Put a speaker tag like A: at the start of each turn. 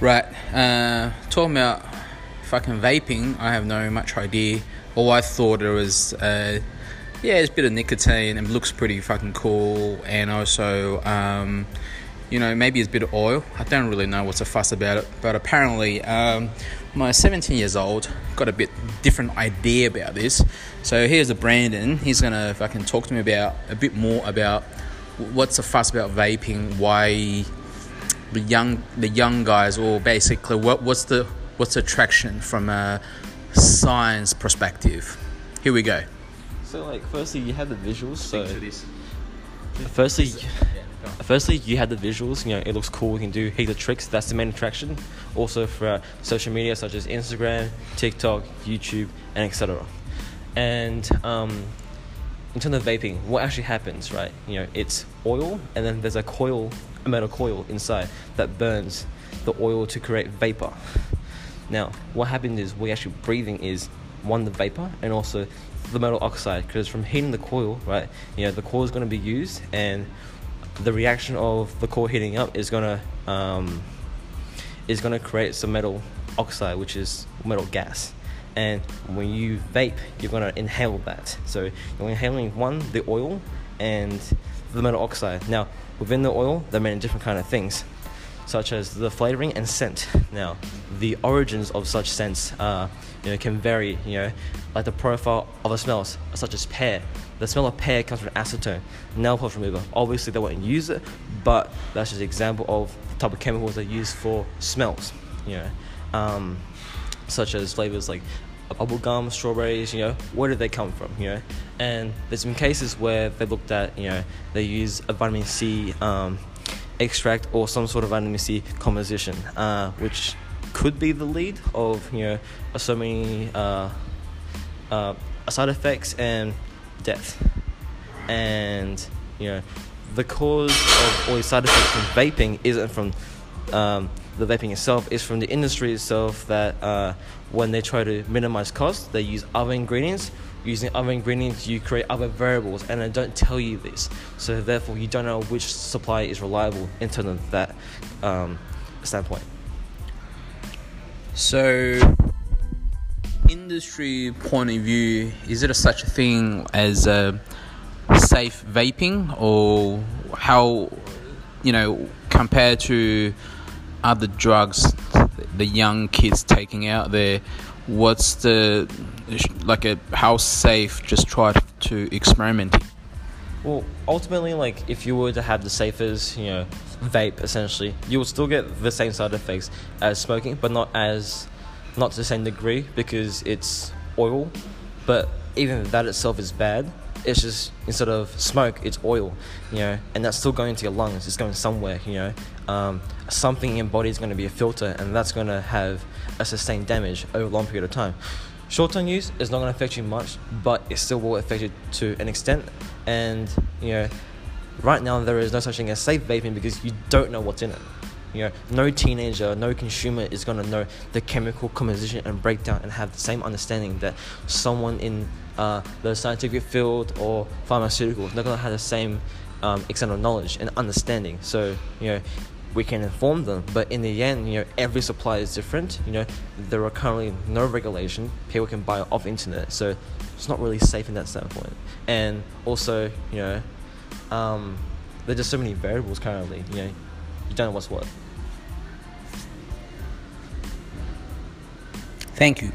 A: Right. Uh, talking about fucking vaping, I have no much idea. All I thought it was, uh, yeah, it's a bit of nicotine and looks pretty fucking cool, and also, um, you know, maybe it's a bit of oil. I don't really know what's a fuss about it, but apparently, um, my 17 years old got a bit different idea about this. So here's a Brandon. He's gonna fucking talk to me about a bit more about what's the fuss about vaping, why the young the young guys, or basically what what's the what's the attraction from a science perspective. Here we go.
B: So like, firstly, you have the visuals. So firstly, firstly you have the visuals. You know, it looks cool. You can do heaps of tricks. That's the main attraction. Also for uh, social media such as Instagram, TikTok, YouTube, and etc. And um, in terms of vaping, what actually happens, right? You know, it's oil, and then there's a coil, a metal coil inside that burns the oil to create vapor. Now, what happens is we're actually breathing is one the vapor and also the metal oxide because from heating the coil, right? You know, the coil is going to be used, and the reaction of the coil heating up is going to um, is going to create some metal oxide, which is metal gas and when you vape you're going to inhale that. So you're inhaling one the oil and the metal oxide. Now within the oil there are many different kind of things such as the flavoring and scent. Now the origins of such scents uh, you know, can vary you know like the profile of the smells such as pear. The smell of pear comes from acetone nail polish remover. Obviously they won't use it but that's just an example of the type of chemicals they use for smells you know. Um, such as flavors like bubblegum, strawberries, you know, where did they come from, you know? And there's been cases where they looked at, you know, they use a vitamin C um, extract or some sort of vitamin C composition, uh, which could be the lead of, you know, so many uh, uh, side effects and death. And, you know, the cause of all these side effects from vaping isn't from um, the vaping itself is from the industry itself that uh, when they try to minimize costs, they use other ingredients. Using other ingredients, you create other variables, and they don't tell you this. So therefore, you don't know which supply is reliable in terms of that um, standpoint.
A: So, industry point of view, is a, such a thing as safe vaping, or how you know compared to other drugs the young kids taking out there what's the like a how safe just try to experiment?
B: Well ultimately like if you were to have the safest you know vape essentially you will still get the same side effects as smoking but not as not to the same degree because it's oil but even that itself is bad it's just instead of smoke, it's oil, you know, and that's still going to your lungs. It's going somewhere, you know. Um, something in your body is going to be a filter, and that's going to have a sustained damage over a long period of time. Short term use is not going to affect you much, but it still will affect you to an extent. And you know, right now there is no such thing as safe vaping because you don't know what's in it. You know, no teenager, no consumer is going to know the chemical composition and breakdown and have the same understanding that someone in uh, the scientific field or pharmaceuticals. They're going to have the same um, extent of knowledge and understanding. So, you know, we can inform them, but in the end, you know, every supply is different. You know, there are currently no regulation. People can buy off internet, so it's not really safe in that standpoint. And also, you know, um, there's just so many variables currently. You know, you don't know what's what.
A: Thank you.